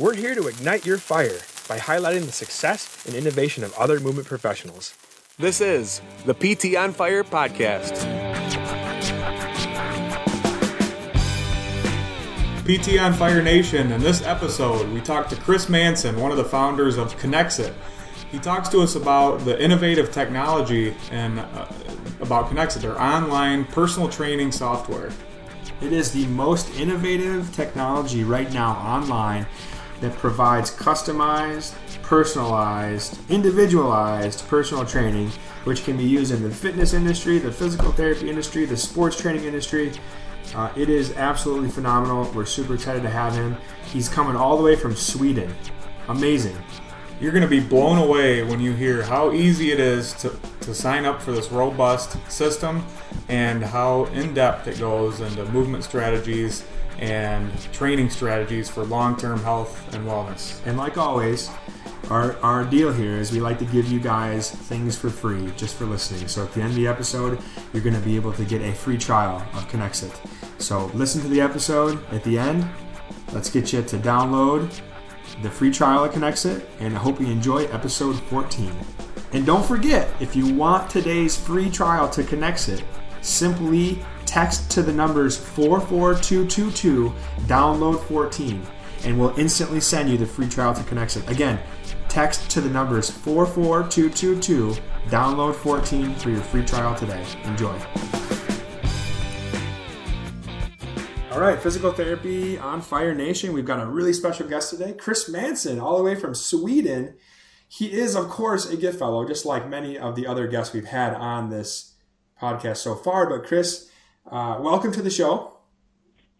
We're here to ignite your fire by highlighting the success and innovation of other movement professionals. This is the PT on Fire podcast. PT on Fire Nation. In this episode, we talked to Chris Manson, one of the founders of Kinexit. He talks to us about the innovative technology and uh, about Kinexit, their online personal training software. It is the most innovative technology right now online that provides customized, personalized, individualized personal training, which can be used in the fitness industry, the physical therapy industry, the sports training industry. Uh, it is absolutely phenomenal. We're super excited to have him. He's coming all the way from Sweden. Amazing. You're going to be blown away when you hear how easy it is to, to sign up for this robust system and how in depth it goes into movement strategies and training strategies for long term health and wellness. And like always, our, our deal here is we like to give you guys things for free just for listening. So at the end of the episode, you're going to be able to get a free trial of Kinexit. So listen to the episode at the end. Let's get you to download the free trial of Kinexit, and I hope you enjoy episode 14. And don't forget, if you want today's free trial to Kinexit, simply text to the numbers 44222 download 14 and we'll instantly send you the free trial to Kinexit. Again, text to the numbers 44222 download 14 for your free trial today. Enjoy. All right, Physical Therapy on Fire Nation. We've got a really special guest today, Chris Manson, all the way from Sweden. He is, of course, a GIFT fellow, just like many of the other guests we've had on this podcast so far. But, Chris, uh, welcome to the show.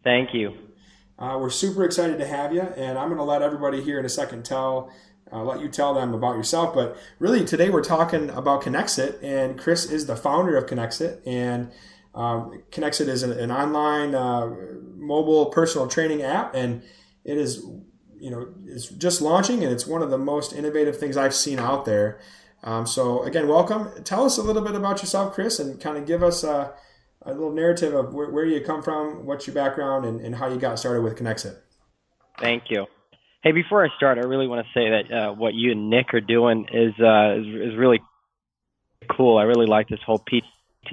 Thank you. Uh, we're super excited to have you, and I'm going to let everybody here in a second tell, uh, let you tell them about yourself. But really, today we're talking about Kinexit, and Chris is the founder of Kinexit, and um, Kinexit is an, an online uh, mobile personal training app, and it is, you know, it's just launching, and it's one of the most innovative things I've seen out there. Um, so again, welcome. Tell us a little bit about yourself, Chris, and kind of give us a, a little narrative of where, where, you come from, what's your background, and, and how you got started with Kinexit. Thank you. Hey, before I start, I really want to say that uh, what you and Nick are doing is, uh, is, is really cool. I really like this whole PT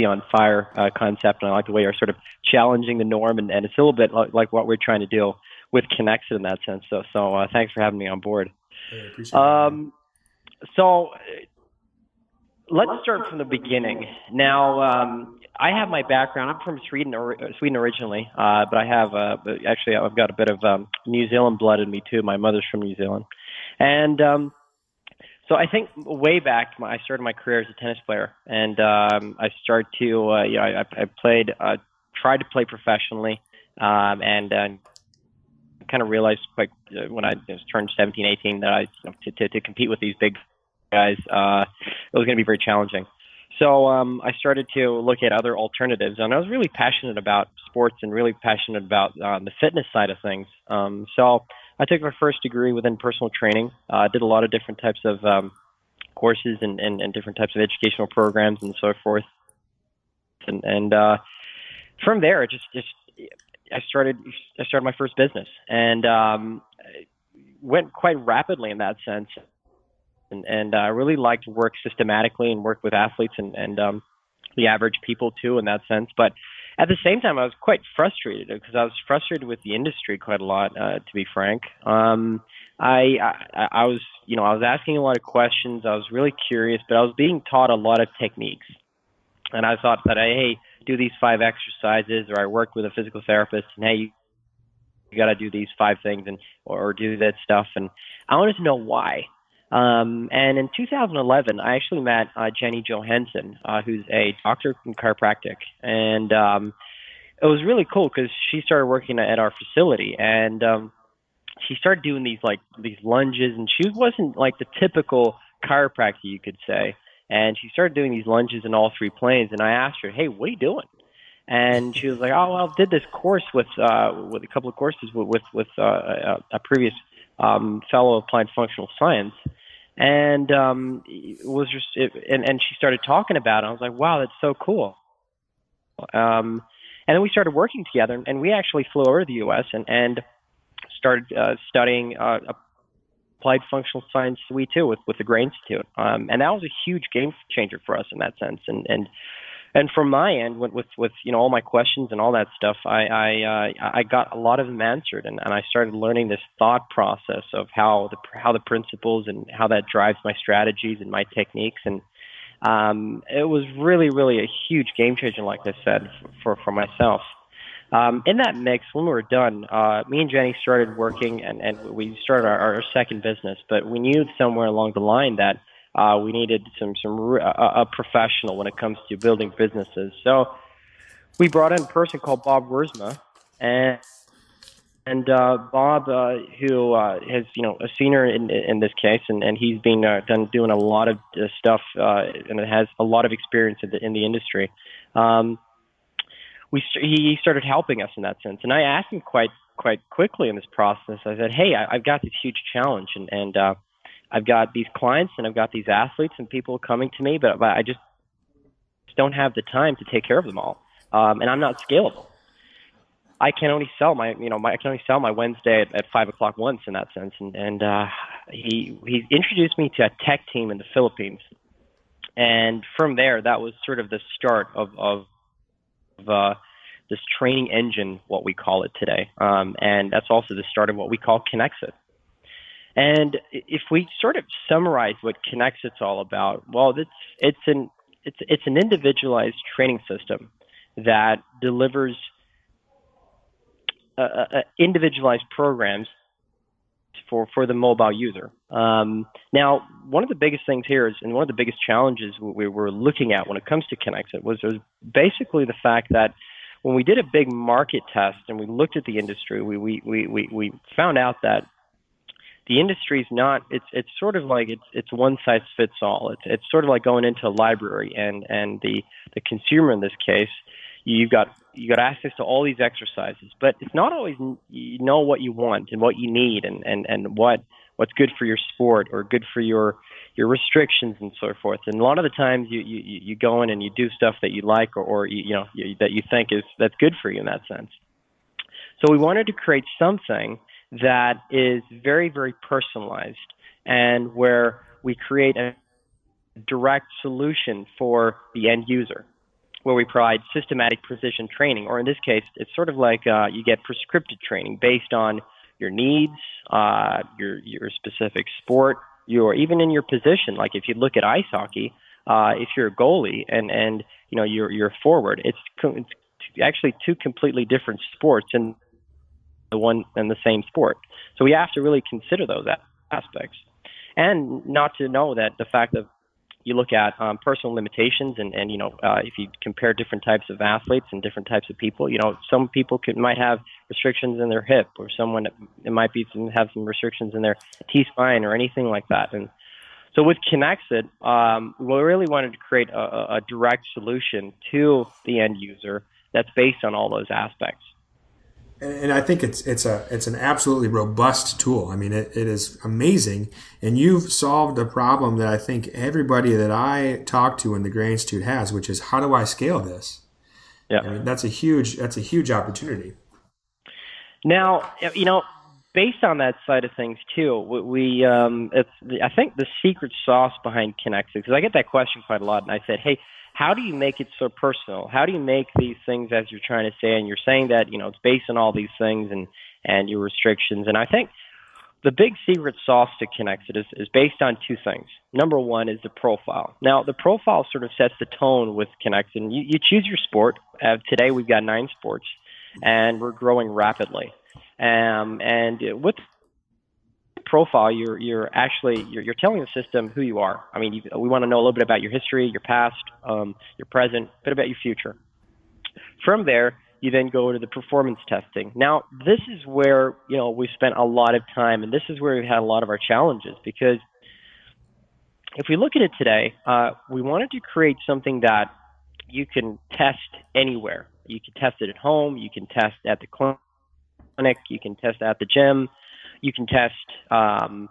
on fire uh, concept, and I like the way you're sort of challenging the norm, and, and it's a little bit like what we're trying to do with Kinexit in that sense. So, so uh, thanks for having me on board. Um, so let's start from the beginning. Now, um, I have my background. I'm from Sweden, or, Sweden originally, uh, but I have uh, actually I've got a bit of um, New Zealand blood in me too. My mother's from New Zealand, and um, so I think way back, I started my career as a tennis player, and um, I started to, uh, you know, I, I played, uh, tried to play professionally, um, and uh, kind of realized quite uh, when I turned 17, 18 that I, you know, to, to, to compete with these big guys, uh, it was going to be very challenging. So um, I started to look at other alternatives, and I was really passionate about sports and really passionate about uh, the fitness side of things. Um, so I took my first degree within personal training. I uh, did a lot of different types of um, courses and, and, and different types of educational programs and so forth. And, and uh, from there, it just just I started I started my first business and um, went quite rapidly in that sense. And, and uh, I really liked to work systematically and work with athletes and, and um, the average people too in that sense. But at the same time, I was quite frustrated because I was frustrated with the industry quite a lot, uh, to be frank. Um, I, I I was you know I was asking a lot of questions. I was really curious, but I was being taught a lot of techniques, and I thought that I hey do these five exercises, or I worked with a physical therapist, and hey you, you got to do these five things and or do that stuff, and I wanted to know why. Um, and in 2011, I actually met uh, Jenny Johansson, uh, who's a doctor in chiropractic, and um, it was really cool because she started working at our facility, and um, she started doing these like these lunges, and she wasn't like the typical chiropractor, you could say. And she started doing these lunges in all three planes, and I asked her, "Hey, what are you doing?" And she was like, "Oh, well, I did this course with uh, with a couple of courses with with, with uh, a, a previous um, fellow of applied functional science." And um, was just it, and and she started talking about it. I was like, wow, that's so cool. Um, and then we started working together, and we actually flew over to the U.S. and and started uh, studying uh, applied functional science we too with with the Gray Institute, um, and that was a huge game changer for us in that sense. And and and from my end, with, with with you know all my questions and all that stuff, I I uh, I got a lot of them answered, and, and I started learning this thought process of how the how the principles and how that drives my strategies and my techniques, and um, it was really really a huge game changer, like I said, for for myself. Um, in that mix, when we were done, uh, me and Jenny started working, and, and we started our, our second business. But we knew somewhere along the line that uh, we needed some some a, professional when it comes to building businesses. So we brought in a person called Bob Wiersma, and and uh, Bob, uh, who uh, has you know a senior in in this case, and, and he's been uh, done doing a lot of uh, stuff, uh, and has a lot of experience in the in the industry. Um, we he started helping us in that sense. And I asked him quite quite quickly in this process. I said, "Hey, I, I've got this huge challenge, and and uh, I've got these clients, and I've got these athletes, and people coming to me, but, but I just don't have the time to take care of them all, um, and I'm not scalable. I can only sell my, you know, my, I can only sell my Wednesday at, at five o'clock once in that sense. And, and uh, he he introduced me to a tech team in the Philippines, and from there, that was sort of the start of of of uh, this training engine, what we call it today. Um, and that's also the start of what we call Kinexit. And if we sort of summarize what Kinexit's all about, well, it's it's an it's it's an individualized training system that delivers uh, uh, uh individualized programs for for the mobile user. Um, now, one of the biggest things here is, and one of the biggest challenges we were looking at when it comes to Kinexit was, was basically the fact that when we did a big market test and we looked at the industry, we we we, we found out that the industry is not it's it's sort of like it's it's one size fits all. It's it's sort of like going into a library and and the the consumer in this case you've got you got access to all these exercises, but it's not always you know what you want and what you need and and and what what's good for your sport or good for your your restrictions and so forth. And a lot of the times you you you go in and you do stuff that you like or or you, you know you, that you think is that's good for you in that sense. So we wanted to create something that is very very personalized and where we create a direct solution for the end user where we provide systematic precision training, or in this case, it's sort of like uh, you get prescriptive training based on your needs, uh, your your specific sport, your even in your position. Like if you look at ice hockey, uh, if you're a goalie and and you know you're you're forward, it's it's actually two completely different sports in the one and the same sport. So we have to really consider those aspects, and not to know that the fact that you look at um, personal limitations and, and you know uh, if you compare different types of athletes and different types of people you know some people could might have restrictions in their hip or someone it might be some, have some restrictions in their T spine or anything like that. And so with Kinexit, um, we really wanted to create a, a direct solution to the end user that's based on all those aspects and I think it's it's a it's an absolutely robust tool. I mean, it, it is amazing, and you've solved a problem that I think everybody that I talk to in the Gray Institute has, which is how do I scale this? Yeah, I mean, that's a huge that's a huge opportunity. Now, you know, based on that side of things too, we um, it's I think the secret sauce behind Kinexit because I get that question quite a lot, and I said, hey how do you make it so personal? How do you make these things as you're trying to say? And you're saying that you know it's based on all these things and and your restrictions. And I think the big secret sauce to Kinexit is, is based on two things. Number one is the profile. Now, the profile sort of sets the tone with Kinexit. You, you choose your sport. Uh, today, we've got nine sports, and we're growing rapidly. Um, and with profile, you're you're actually you're, you're telling the system who you are. I mean, you, we want to know a little bit about your history, your past, um, your present, a bit about your future. From there, you then go to the performance testing. Now, this is where you know we spent a lot of time, and this is where we had a lot of our challenges because if we look at it today, uh, we wanted to create something that you can test anywhere. You can test it at home. You can test at the clinic. You can test at the gym. You can test um,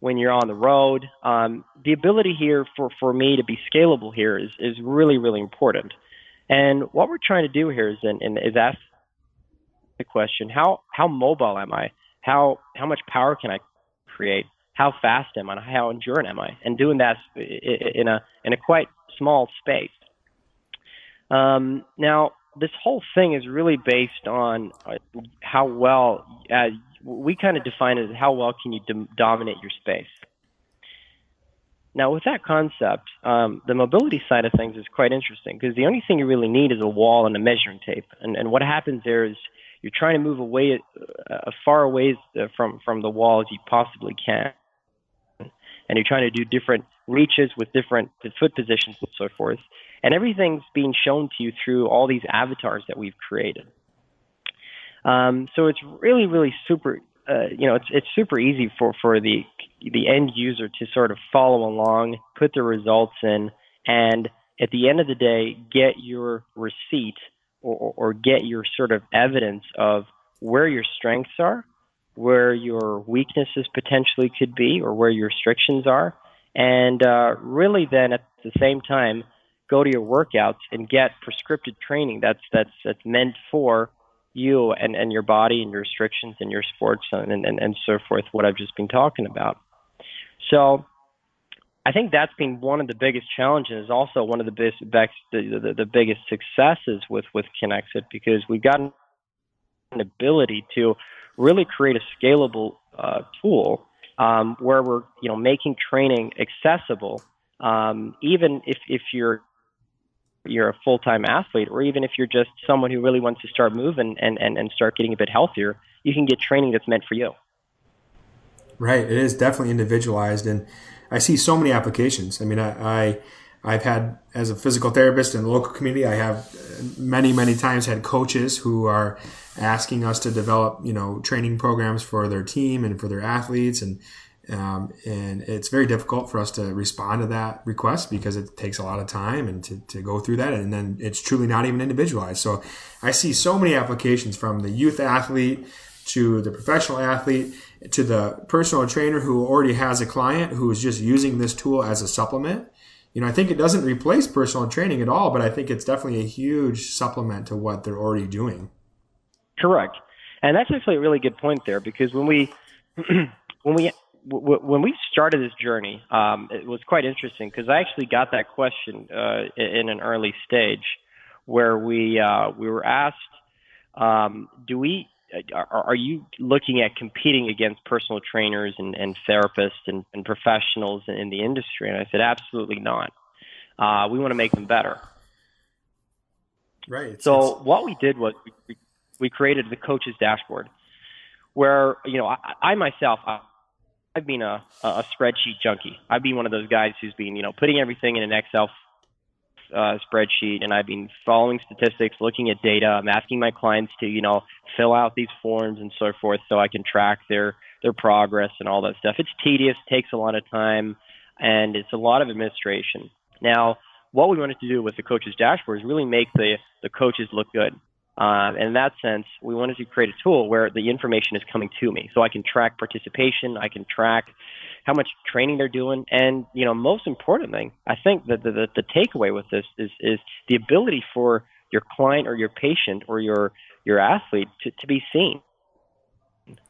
when you're on the road. Um, the ability here for, for me to be scalable here is, is really, really important. And what we're trying to do here is, in, in, is ask the question: How how mobile am I? How how much power can I create? How fast am I? How endurant am I? And doing that in a in a quite small space. Um, now, this whole thing is really based on uh, how well uh, we kind of define it as how well can you dom- dominate your space. Now, with that concept, um, the mobility side of things is quite interesting because the only thing you really need is a wall and a measuring tape. And, and what happens there is you're trying to move away uh, far away from from the wall as you possibly can, and you're trying to do different reaches with different foot positions and so forth. And everything's being shown to you through all these avatars that we've created. Um, so it's really, really super. Uh, you know, it's it's super easy for for the the end user to sort of follow along, put the results in, and at the end of the day, get your receipt or, or get your sort of evidence of where your strengths are, where your weaknesses potentially could be, or where your restrictions are, and uh, really then at the same time go to your workouts and get prescriptive training that's that's that's meant for you and, and your body and your restrictions and your sports and, and, and so forth, what I've just been talking about. So I think that's been one of the biggest challenges, also one of the biggest the, the, the biggest successes with with Kinexit because we've got an ability to really create a scalable uh, tool um, where we're you know making training accessible, um, even if if you're you're a full time athlete, or even if you're just someone who really wants to start moving and, and, and start getting a bit healthier, you can get training that's meant for you. Right. It is definitely individualized. And I see so many applications. I mean, I, I I've had as a physical therapist in the local community, I have many, many times had coaches who are asking us to develop, you know, training programs for their team and for their athletes. And, um, and it's very difficult for us to respond to that request because it takes a lot of time and to, to go through that. And then it's truly not even individualized. So I see so many applications from the youth athlete to the professional athlete to the personal trainer who already has a client who is just using this tool as a supplement. You know, I think it doesn't replace personal training at all, but I think it's definitely a huge supplement to what they're already doing. Correct. And that's actually a really good point there because when we when we when we started this journey, um, it was quite interesting because I actually got that question uh, in an early stage, where we uh, we were asked, um, "Do we are, are, you looking at competing against personal trainers and, and therapists and, and, professionals in the industry?" And I said, "Absolutely not. Uh, we want to make them better." Right. So it's... what we did was we, we created the coach's dashboard, where you know I, I myself. I, I've been a, a spreadsheet junkie. I've been one of those guys who's been, you know, putting everything in an Excel uh, spreadsheet, and I've been following statistics, looking at data. I'm asking my clients to, you know, fill out these forms and so forth, so I can track their their progress and all that stuff. It's tedious, takes a lot of time, and it's a lot of administration. Now, what we wanted to do with the coaches dashboard is really make the the coaches look good. Uh, and in that sense, we wanted to create a tool where the information is coming to me, so I can track participation, I can track how much training they're doing, and you know, most important thing, I think that the, the, the takeaway with this is is the ability for your client or your patient or your your athlete to, to be seen.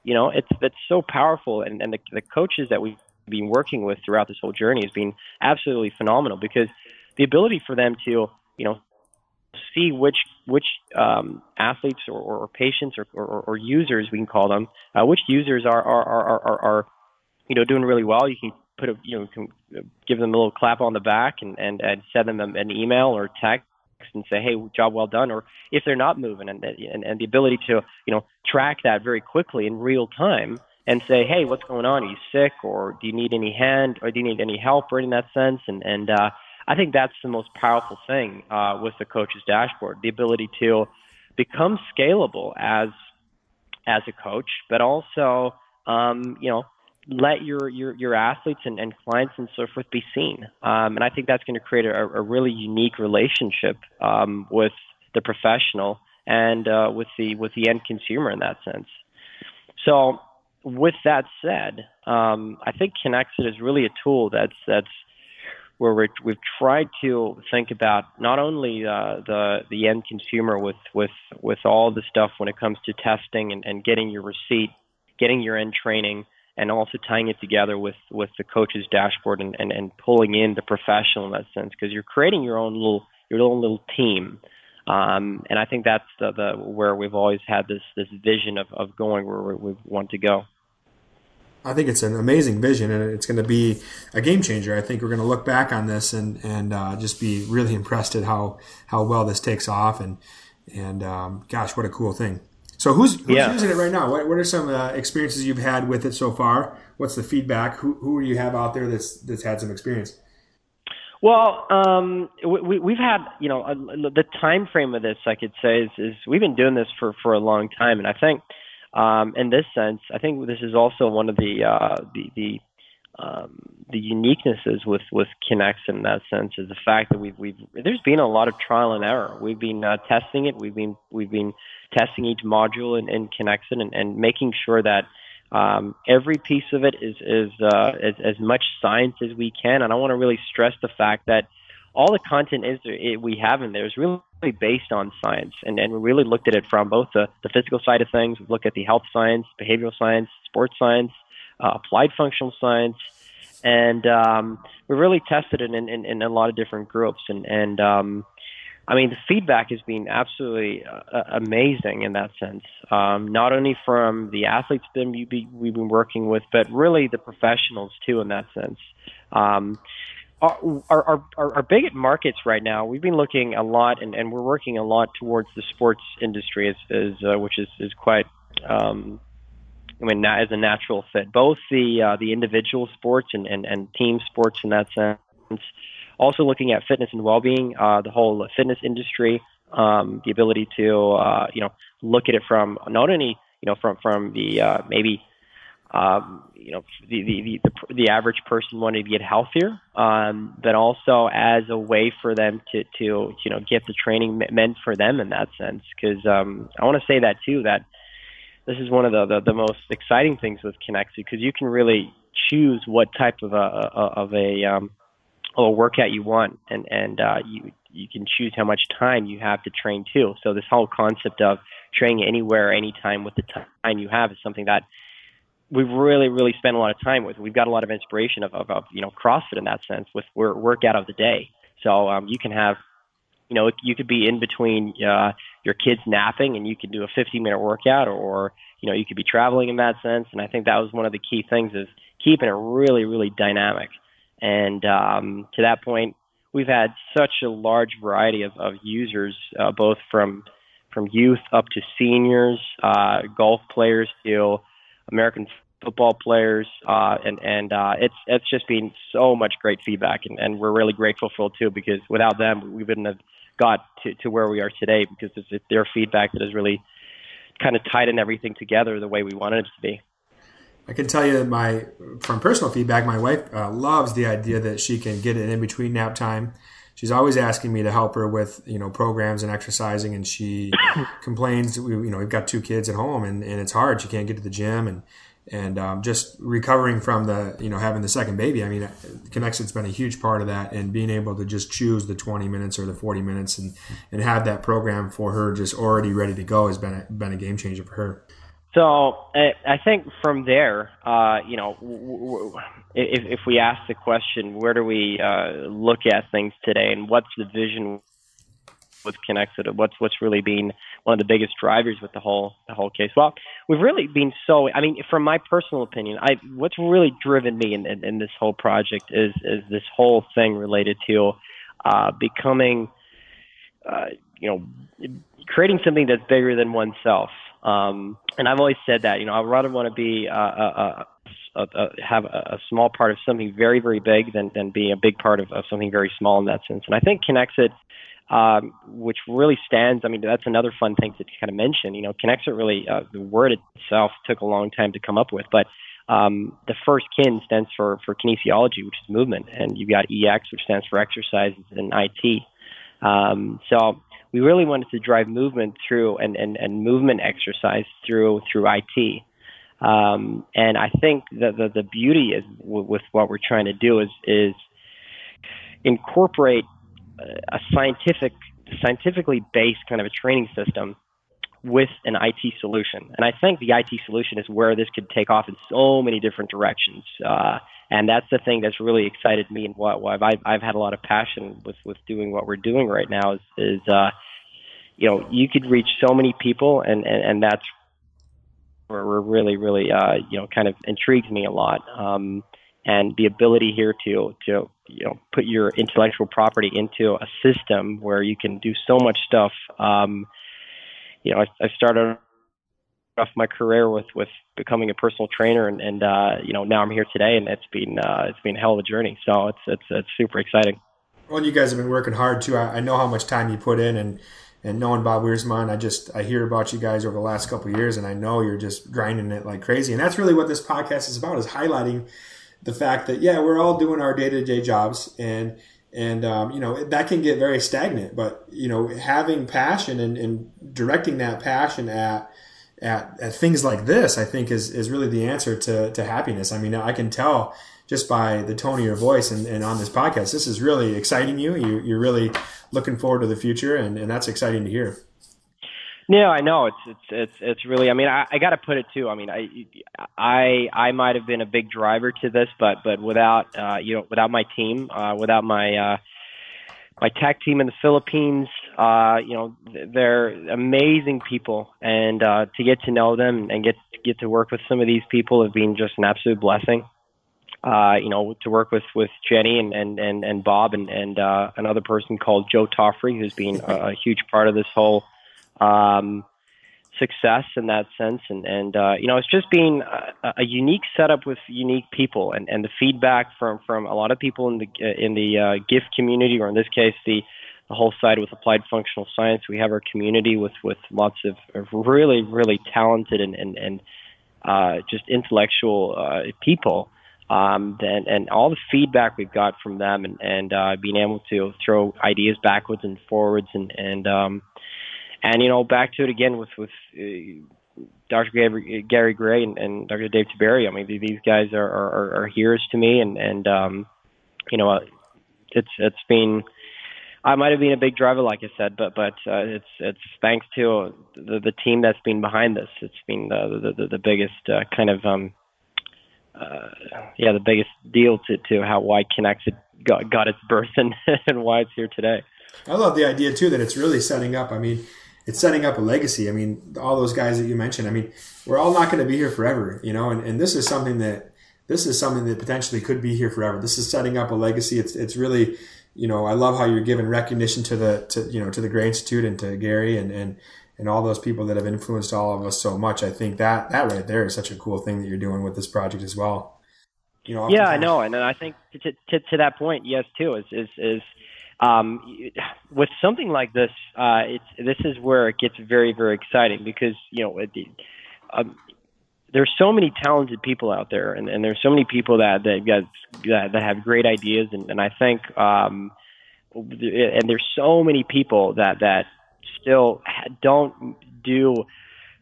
You know, it's it's so powerful, and, and the, the coaches that we've been working with throughout this whole journey has been absolutely phenomenal because the ability for them to you know see which which um, athletes or, or, patients or, or, or, users we can call them, uh, which users are are, are are are you know doing really well. You can put a you know can give them a little clap on the back and and, and send them an email or text and say, hey, job well done. Or if they're not moving and and, and the ability to you know track that very quickly in real time and say, hey, what's going on? Are you sick or do you need any hand or do you need any help or in that sense? And and uh, I think that's the most powerful thing uh, with the coach's dashboard: the ability to become scalable as as a coach, but also um, you know let your your your athletes and, and clients and so forth be seen. Um, and I think that's going to create a, a really unique relationship um, with the professional and uh, with the with the end consumer in that sense. So, with that said, um, I think Kinexit is really a tool that's that's where we have tried to think about not only uh, the the end consumer with with with all the stuff when it comes to testing and, and getting your receipt, getting your end training, and also tying it together with with the coach's dashboard and, and, and pulling in the professional in that sense because you're creating your own little your own little team. Um, and I think that's the, the where we've always had this this vision of, of going where we want to go. I think it's an amazing vision, and it's going to be a game changer. I think we're going to look back on this and and uh, just be really impressed at how how well this takes off, and and um, gosh, what a cool thing. So who's, who's yeah. using it right now? What, what are some uh, experiences you've had with it so far? What's the feedback? Who who do you have out there that's that's had some experience? Well, um, we, we've had, you know, the time frame of this, I could say, is, is we've been doing this for, for a long time, and I think um, in this sense, I think this is also one of the uh, the the, um, the uniquenesses with with Connex in that sense is the fact that we've we've there's been a lot of trial and error. We've been uh, testing it. We've been we've been testing each module in, in Kinexit and, and making sure that um, every piece of it is is uh, as, as much science as we can. And I want to really stress the fact that all the content is it, we have in there is really based on science, and, and we really looked at it from both the, the physical side of things. We look at the health science, behavioral science, sports science, uh, applied functional science, and um, we really tested it in, in, in a lot of different groups. And, and um, I mean, the feedback has been absolutely uh, amazing in that sense. Um, not only from the athletes that we, we've been working with, but really the professionals too, in that sense. Um, our, our, our, our big markets right now, we've been looking a lot and, and we're working a lot towards the sports industry, as, as uh, which is, is quite, um, I mean, as a natural fit. Both the uh, the individual sports and, and, and team sports in that sense. Also looking at fitness and well-being, uh, the whole fitness industry, um, the ability to uh, you know look at it from not only you know from from the uh, maybe um, you know, the, the, the, the average person wanting to get healthier, um, but also as a way for them to, to, you know, get the training meant for them in that sense. Cause, um, I want to say that too, that this is one of the, the, the most exciting things with Kinexit because you can really choose what type of a, of a, um, a workout you want and, and, uh, you, you can choose how much time you have to train too. So this whole concept of training anywhere, anytime with the time you have is something that we've really, really spent a lot of time with. We've got a lot of inspiration of, of, of you know CrossFit in that sense with work workout of the day. So um, you can have, you know, you could be in between uh, your kids napping and you could do a 15 minute workout, or you know, you could be traveling in that sense. And I think that was one of the key things is keeping it really, really dynamic. And um, to that point, we've had such a large variety of, of users, uh, both from from youth up to seniors, uh, golf players to American football players, uh, and and uh, it's it's just been so much great feedback, and, and we're really grateful for it too because without them we wouldn't have got to, to where we are today because it's their feedback that has really kind of tightened everything together the way we wanted it to be. I can tell you my from personal feedback, my wife uh, loves the idea that she can get it in between nap time she's always asking me to help her with you know programs and exercising and she complains we, you know we've got two kids at home and, and it's hard. She can't get to the gym and and um, just recovering from the you know having the second baby i mean Kinexit's been a huge part of that and being able to just choose the 20 minutes or the 40 minutes and and have that program for her just already ready to go has been a, been a game changer for her so I think from there, uh, you know, if, if we ask the question, where do we uh, look at things today, and what's the vision with Kinexit? What's what's really been one of the biggest drivers with the whole the whole case? Well, we've really been so. I mean, from my personal opinion, I what's really driven me in, in, in this whole project is is this whole thing related to uh, becoming, uh, you know, creating something that's bigger than oneself. Um, and I've always said that, you know, I'd rather want to be, uh, uh, uh, uh, have a, a small part of something very, very big than, than being a big part of, of something very small in that sense. And I think Kinexit, um, which really stands, I mean, that's another fun thing to kind of mention. You know, Kinexit really, uh, the word itself took a long time to come up with, but um, the first KIN stands for, for kinesiology, which is movement, and you've got EX, which stands for exercises, and IT. Um, so we really wanted to drive movement through and, and, and movement exercise through through IT. Um, and I think the, the, the beauty is w- with what we're trying to do is is incorporate a scientific, scientifically based kind of a training system with an IT solution. And I think the IT solution is where this could take off in so many different directions. Uh, and that's the thing that's really excited me and what why I've, I've had a lot of passion with, with doing what we're doing right now is, is uh, you know, you could reach so many people and, and, and that's where we're really, really, uh, you know, kind of intrigues me a lot. Um, and the ability here to, to, you know, put your intellectual property into a system where you can do so much stuff. Um, you know, I, I started off my career with with becoming a personal trainer, and, and uh, you know now I'm here today, and it's been uh, it's been a hell of a journey. So it's it's it's super exciting. Well, you guys have been working hard too. I, I know how much time you put in, and and knowing Bob Wiersma, I just I hear about you guys over the last couple years, and I know you're just grinding it like crazy. And that's really what this podcast is about: is highlighting the fact that yeah, we're all doing our day to day jobs, and and um, you know that can get very stagnant. But you know, having passion and, and directing that passion at at, at things like this, I think is, is really the answer to, to happiness. I mean, I can tell just by the tone of your voice and, and on this podcast, this is really exciting you. you you're really looking forward to the future and, and that's exciting to hear. Yeah, I know it's it's it's it's really. I mean, I, I got to put it too. I mean, I I I might have been a big driver to this, but but without uh, you know without my team, uh, without my uh, my tech team in the Philippines. Uh, you know, they're amazing people, and uh, to get to know them and get get to work with some of these people have been just an absolute blessing. Uh, you know, to work with with Jenny and and and, and Bob and and uh, another person called Joe Toffrey, who's been a, a huge part of this whole um, success in that sense. And, and uh, you know, it's just being a, a, unique setup with unique people, and, and the feedback from, from a lot of people in the in the uh, GIFT community, or in this case, the the whole side with applied functional science. We have our community with with lots of, of really really talented and and, and uh, just intellectual uh, people. Um, and, and all the feedback we've got from them and, and uh, being able to throw ideas backwards and forwards and, and um, and you know, back to it again with with uh, Dr. Gary, Gray and, and Dr. Dave Tiberio. I mean, these guys are, are, are heroes to me, and and um, you know, uh, it's it's been. I might have been a big driver, like I said, but but uh, it's it's thanks to the the team that's been behind this. It's been the the, the biggest uh, kind of um, uh, yeah, the biggest deal to to how why Kinexit got got its birth and and why it's here today. I love the idea too that it's really setting up. I mean, it's setting up a legacy. I mean, all those guys that you mentioned. I mean, we're all not going to be here forever, you know. And, and this is something that this is something that potentially could be here forever. This is setting up a legacy. It's it's really, you know, I love how you're giving recognition to the to you know to the Gray Institute and to Gary and and and all those people that have influenced all of us so much. I think that that right there is such a cool thing that you're doing with this project as well. You know. Yeah, I know, and I think to, to to that point, yes, too, is is is um, with something like this, uh, it's this is where it gets very very exciting because you know it, um, there's so many talented people out there, and, and there's so many people that that that, that have great ideas, and, and I think um, and there's so many people that that still don't do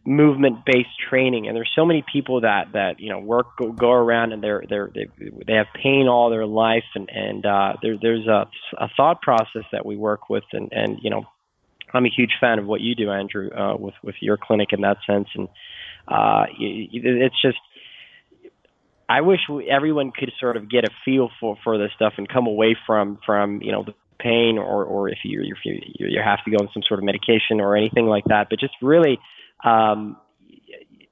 movement based training and there's so many people that that you know work go, go around and they're they're they, they have pain all their life and and uh there there's a a thought process that we work with and and you know I'm a huge fan of what you do Andrew uh with with your clinic in that sense and uh it's just I wish everyone could sort of get a feel for for this stuff and come away from from you know the pain or or if you if you you have to go on some sort of medication or anything like that but just really um,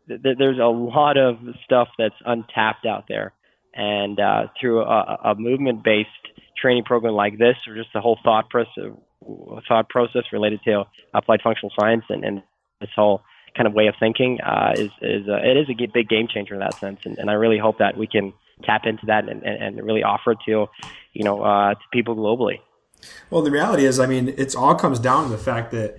th- there's a lot of stuff that's untapped out there. And uh, through a, a movement-based training program like this, or just the whole thought process, thought process related to applied functional science and, and this whole kind of way of thinking uh, is is uh, it is a big game changer in that sense. And, and I really hope that we can tap into that and, and, really offer it to you know uh, to people globally. Well, the reality is, I mean, it all comes down to the fact that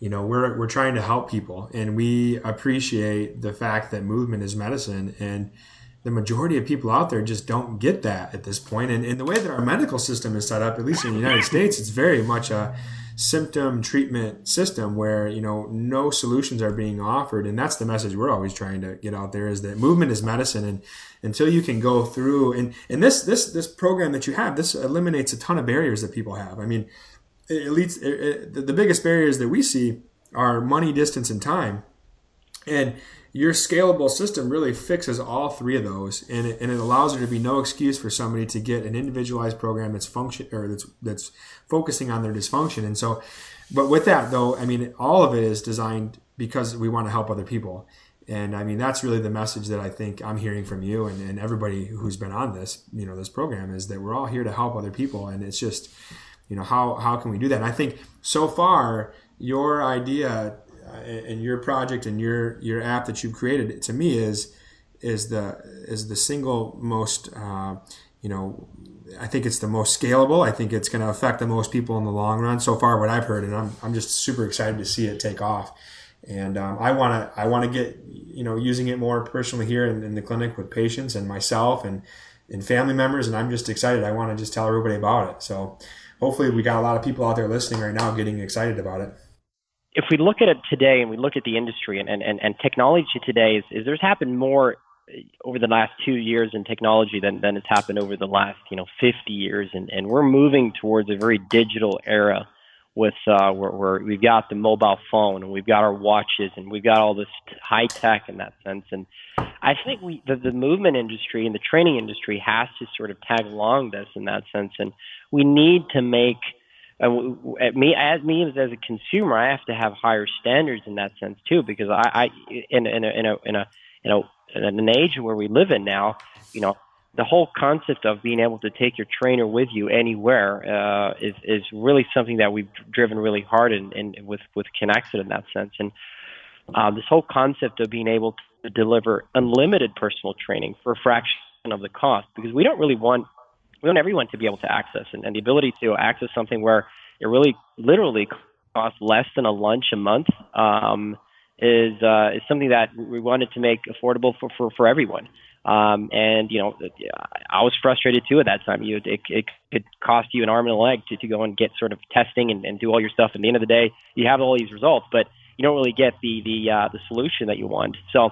you know we're we're trying to help people and we appreciate the fact that movement is medicine and the majority of people out there just don't get that at this point. And, and the way that our medical system is set up, at least in the United States, it's very much a symptom treatment system where you know no solutions are being offered. And that's the message we're always trying to get out there is that movement is medicine. And until you can go through and and this this this program that you have this eliminates a ton of barriers that people have. I mean it leads it, it, the biggest barriers that we see are money distance and time. And your scalable system really fixes all three of those and it, and it allows there to be no excuse for somebody to get an individualized program that's function or that's that's focusing on their dysfunction. And so but with that though i mean all of it is designed because we want to help other people. And i mean that's really the message that i think i'm hearing from you and, and everybody who's been on this you know this program is that we're all here to help other people. And it's just you know how how can we do that? And i think so far your idea and your project and your your app that you've created to me is is the is the single most uh, you know I think it's the most scalable. I think it's going to affect the most people in the long run. So far, what I've heard, and I'm I'm just super excited to see it take off. And um, I want to I want to get you know using it more personally here in, in the clinic with patients and myself and and family members. And I'm just excited. I want to just tell everybody about it. So hopefully, we got a lot of people out there listening right now getting excited about it if we look at it today and we look at the industry and, and, and technology today is, is there's happened more over the last two years in technology than, than has happened over the last you know 50 years. And, and we're moving towards a very digital era with uh, where, where we've got the mobile phone and we've got our watches and we've got all this high tech in that sense. And I think we the, the movement industry and the training industry has to sort of tag along this in that sense. And we need to make and me as me as a consumer, I have to have higher standards in that sense too, because I, I in, in a in a in a you know in an age where we live in now, you know, the whole concept of being able to take your trainer with you anywhere uh, is is really something that we've driven really hard in, in with with Kinexit in that sense, and uh, this whole concept of being able to deliver unlimited personal training for a fraction of the cost, because we don't really want we want everyone to be able to access and, and the ability to access something where it really literally costs less than a lunch a month um, is uh, is something that we wanted to make affordable for for, for everyone. Um, and you know, I was frustrated too at that time. You, it, it could cost you an arm and a leg to, to go and get sort of testing and, and do all your stuff. At the end of the day, you have all these results, but you don't really get the the uh, the solution that you want. So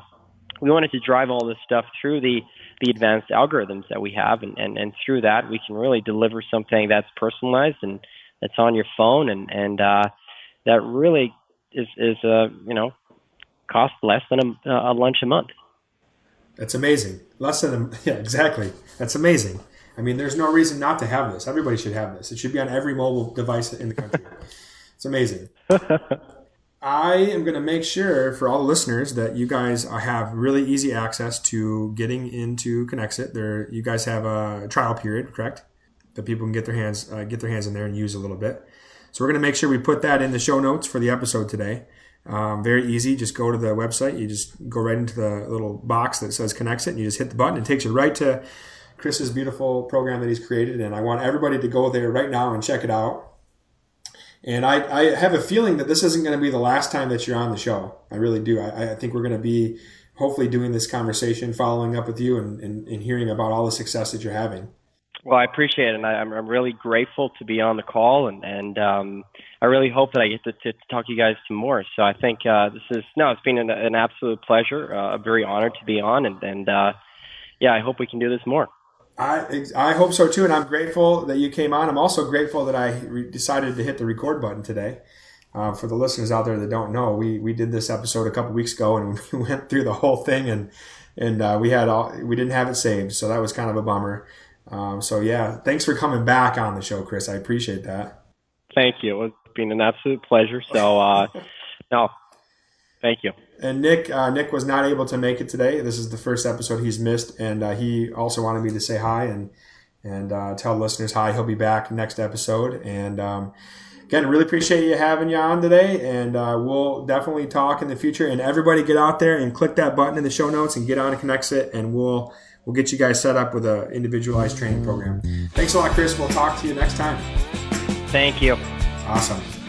we wanted to drive all this stuff through the the advanced algorithms that we have, and, and, and through that we can really deliver something that's personalized and that's on your phone, and and uh, that really is is uh, you know cost less than a, a lunch a month. That's amazing. Less than a, yeah, exactly. That's amazing. I mean, there's no reason not to have this. Everybody should have this. It should be on every mobile device in the country. it's amazing. I am going to make sure for all the listeners that you guys have really easy access to getting into Kinexit. There, you guys have a trial period, correct? That people can get their hands uh, get their hands in there and use a little bit. So we're going to make sure we put that in the show notes for the episode today. Um, very easy. Just go to the website. You just go right into the little box that says Kinexit, and you just hit the button. It takes you right to Chris's beautiful program that he's created. And I want everybody to go there right now and check it out. And I, I have a feeling that this isn't going to be the last time that you're on the show. I really do. I, I think we're going to be hopefully doing this conversation, following up with you, and, and, and, hearing about all the success that you're having. Well, I appreciate it, and I, am I'm really grateful to be on the call, and and um, I really hope that I get to, to, talk to you guys some more. So I think uh, this is no, it's been an, an absolute pleasure. Uh, very honored to be on, and and uh, yeah, I hope we can do this more. I I hope so too, and I'm grateful that you came on. I'm also grateful that I re- decided to hit the record button today. Uh, for the listeners out there that don't know, we we did this episode a couple weeks ago, and we went through the whole thing, and and uh, we had all we didn't have it saved, so that was kind of a bummer. Um, so yeah, thanks for coming back on the show, Chris. I appreciate that. Thank you. It's been an absolute pleasure. So uh, no, thank you. And Nick, uh, Nick was not able to make it today. This is the first episode he's missed, and uh, he also wanted me to say hi and and uh, tell listeners hi. He'll be back next episode. And um, again, really appreciate you having you on today, and uh, we'll definitely talk in the future. And everybody, get out there and click that button in the show notes and get on and connect it. and we'll we'll get you guys set up with an individualized training program. Thanks a lot, Chris. We'll talk to you next time. Thank you. Awesome.